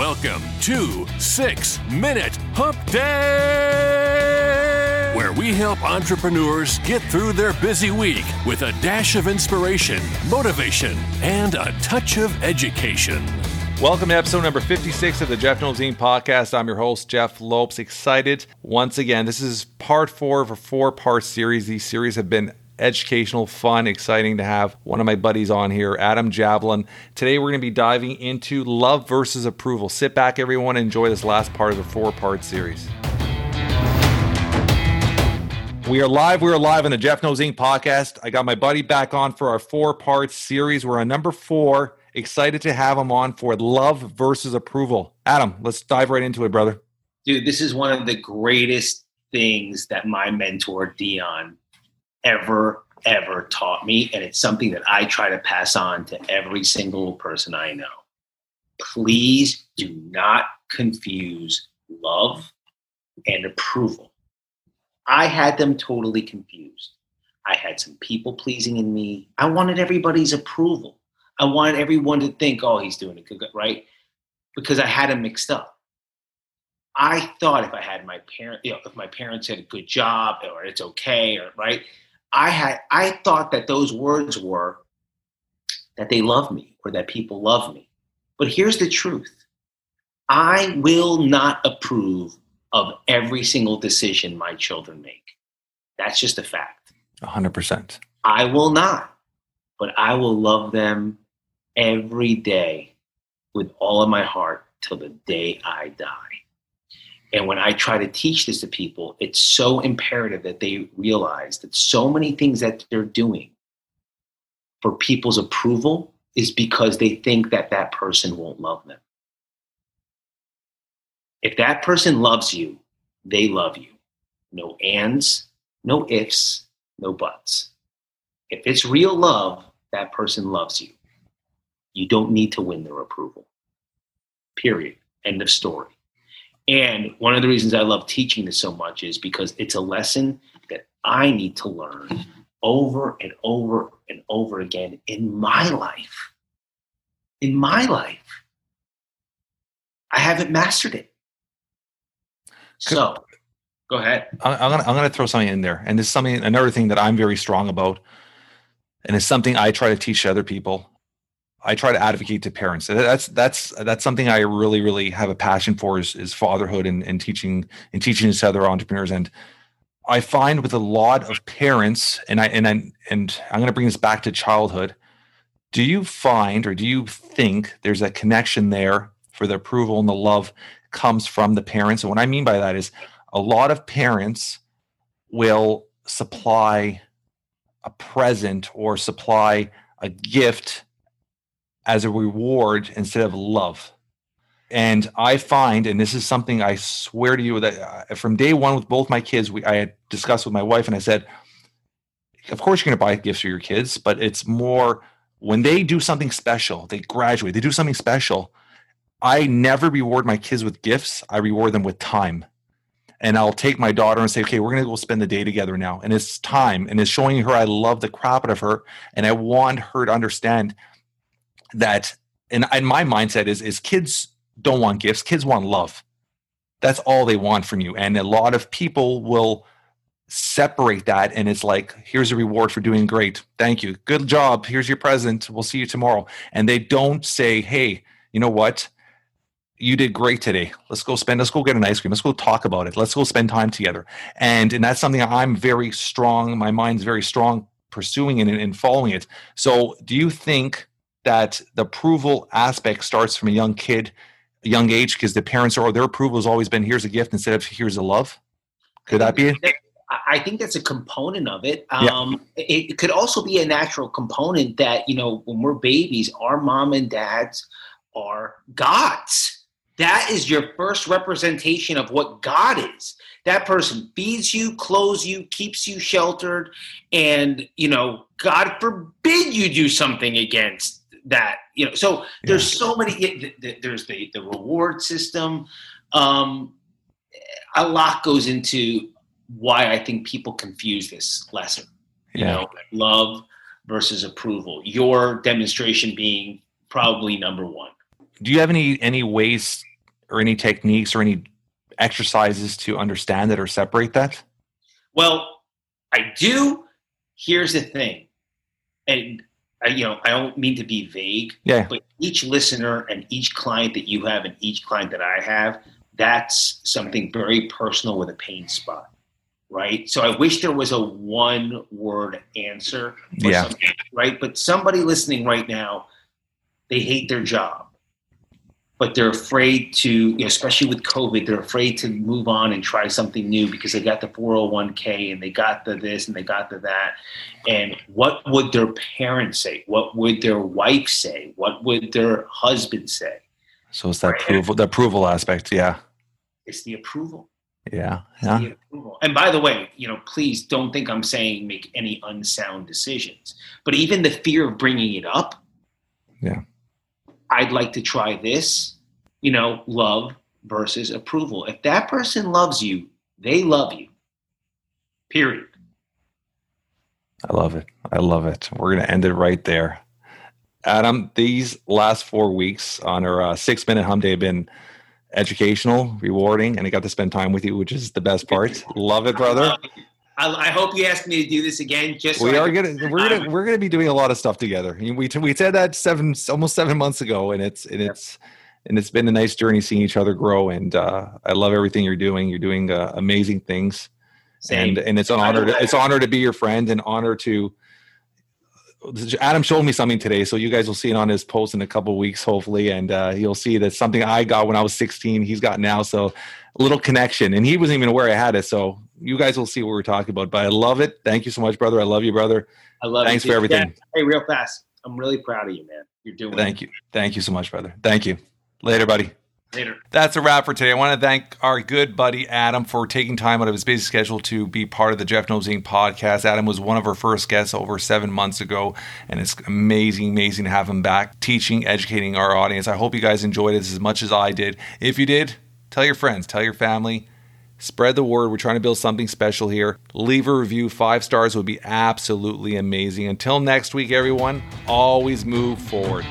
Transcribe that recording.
Welcome to Six Minute Hump Day, where we help entrepreneurs get through their busy week with a dash of inspiration, motivation, and a touch of education. Welcome to episode number 56 of the Jeff Knows Inc. podcast. I'm your host, Jeff Lopes. Excited once again. This is part four of a four part series. These series have been educational, fun, exciting to have one of my buddies on here, Adam Javelin. Today we're going to be diving into love versus approval. Sit back, everyone, and enjoy this last part of the four part series. We are live. We are live on the Jeff Knows Inc. podcast. I got my buddy back on for our four part series. We're on number four. Excited to have him on for love versus approval. Adam, let's dive right into it, brother. Dude, this is one of the greatest things that my mentor, Dion, ever, ever taught me. And it's something that I try to pass on to every single person I know. Please do not confuse love and approval. I had them totally confused. I had some people pleasing in me. I wanted everybody's approval. I wanted everyone to think, oh, he's doing it good, right? Because I had them mixed up. I thought if I had my parent, you know, if my parents had a good job or it's okay, or right, I had I thought that those words were that they love me or that people love me. But here's the truth. I will not approve of every single decision my children make. That's just a fact. 100%. I will not. But I will love them every day with all of my heart till the day I die. And when I try to teach this to people, it's so imperative that they realize that so many things that they're doing for people's approval is because they think that that person won't love them. If that person loves you, they love you. No ands, no ifs, no buts. If it's real love, that person loves you. You don't need to win their approval. Period. End of story. And one of the reasons I love teaching this so much is because it's a lesson that I need to learn over and over and over again in my life. In my life. I haven't mastered it. So, go ahead. I'm gonna I'm gonna throw something in there, and this is something another thing that I'm very strong about, and it's something I try to teach other people. I try to advocate to parents. That's that's that's something I really really have a passion for is, is fatherhood and, and teaching and teaching to other entrepreneurs. And I find with a lot of parents, and I and I and I'm going to bring this back to childhood. Do you find or do you think there's a connection there for the approval and the love comes from the parents? And what I mean by that is a lot of parents will supply a present or supply a gift as a reward instead of love. And I find, and this is something I swear to you that uh, from day one with both my kids, we I had discussed with my wife, and I said, of course you're going to buy gifts for your kids, but it's more when they do something special, they graduate, they do something special. I never reward my kids with gifts. I reward them with time. And I'll take my daughter and say, okay, we're going to go spend the day together now. And it's time. And it's showing her I love the crap out of her. And I want her to understand that and, and my mindset is is kids don't want gifts. Kids want love. That's all they want from you. And a lot of people will separate that and it's like here's a reward for doing great. Thank you. Good job. Here's your present. We'll see you tomorrow. And they don't say hey you know what? You did great today. Let's go spend let's go get an ice cream. Let's go talk about it. Let's go spend time together. And and that's something i'm very strong my mind's very strong pursuing and, and following it. So do you think that the approval aspect starts from a young kid, a young age, because the parents are their approval has always been here's a gift instead of here's a love. Could that be it? I think that's a component of it. Um, yeah. It could also be a natural component that you know when we're babies, our mom and dads are gods. That is your first representation of what God is. That person feeds you, clothes you, keeps you sheltered, and you know, God forbid you do something against that you know so there's yeah. so many there's the the reward system um a lot goes into why i think people confuse this lesson you yeah. know love versus approval your demonstration being probably number one do you have any any ways or any techniques or any exercises to understand it or separate that? Well, I do. Here's the thing, and I, you know, I don't mean to be vague. Yeah. But each listener and each client that you have and each client that I have, that's something very personal with a pain spot, right? So I wish there was a one word answer. Yeah. Right. But somebody listening right now, they hate their job but they're afraid to, you know, especially with COVID, they're afraid to move on and try something new because they got the 401k and they got the this and they got the that. And what would their parents say? What would their wife say? What would their husband say? So it's that right. approval, the approval aspect. Yeah. It's the approval. Yeah. Yeah. And by the way, you know, please don't think I'm saying make any unsound decisions, but even the fear of bringing it up. Yeah I'd like to try this, you know, love versus approval. If that person loves you, they love you. Period. I love it. I love it. We're going to end it right there. Adam, these last four weeks on our uh, six minute Hump Day have been educational, rewarding, and I got to spend time with you, which is the best part. love it, brother. I, I, hope you ask me to do this again. Just so we are gonna we're gonna we're gonna be doing a lot of stuff together. We we said that seven almost seven months ago, and it's and it's and it's been a nice journey seeing each other grow. And uh, I love everything you're doing. You're doing uh, amazing things, Same. and and it's an honor. To, it's honor to be your friend, and honor to. Adam showed me something today, so you guys will see it on his post in a couple weeks, hopefully, and uh, you'll see that something I got when I was 16, he's got now. So a little connection, and he wasn't even aware I had it. So you guys will see what we're talking about. But I love it. Thank you so much, brother. I love you, brother. I love it. Thanks for everything. Yeah. Hey, real fast. I'm really proud of you, man. You're doing Thank it. you. Thank you so much, brother. Thank you. Later, buddy. Later. That's a wrap for today. I want to thank our good buddy Adam for taking time out of his busy schedule to be part of the Jeff Knows Inc. podcast. Adam was one of our first guests over seven months ago, and it's amazing, amazing to have him back teaching, educating our audience. I hope you guys enjoyed it as much as I did. If you did, tell your friends, tell your family Spread the word. We're trying to build something special here. Leave a review. Five stars would be absolutely amazing. Until next week, everyone, always move forward.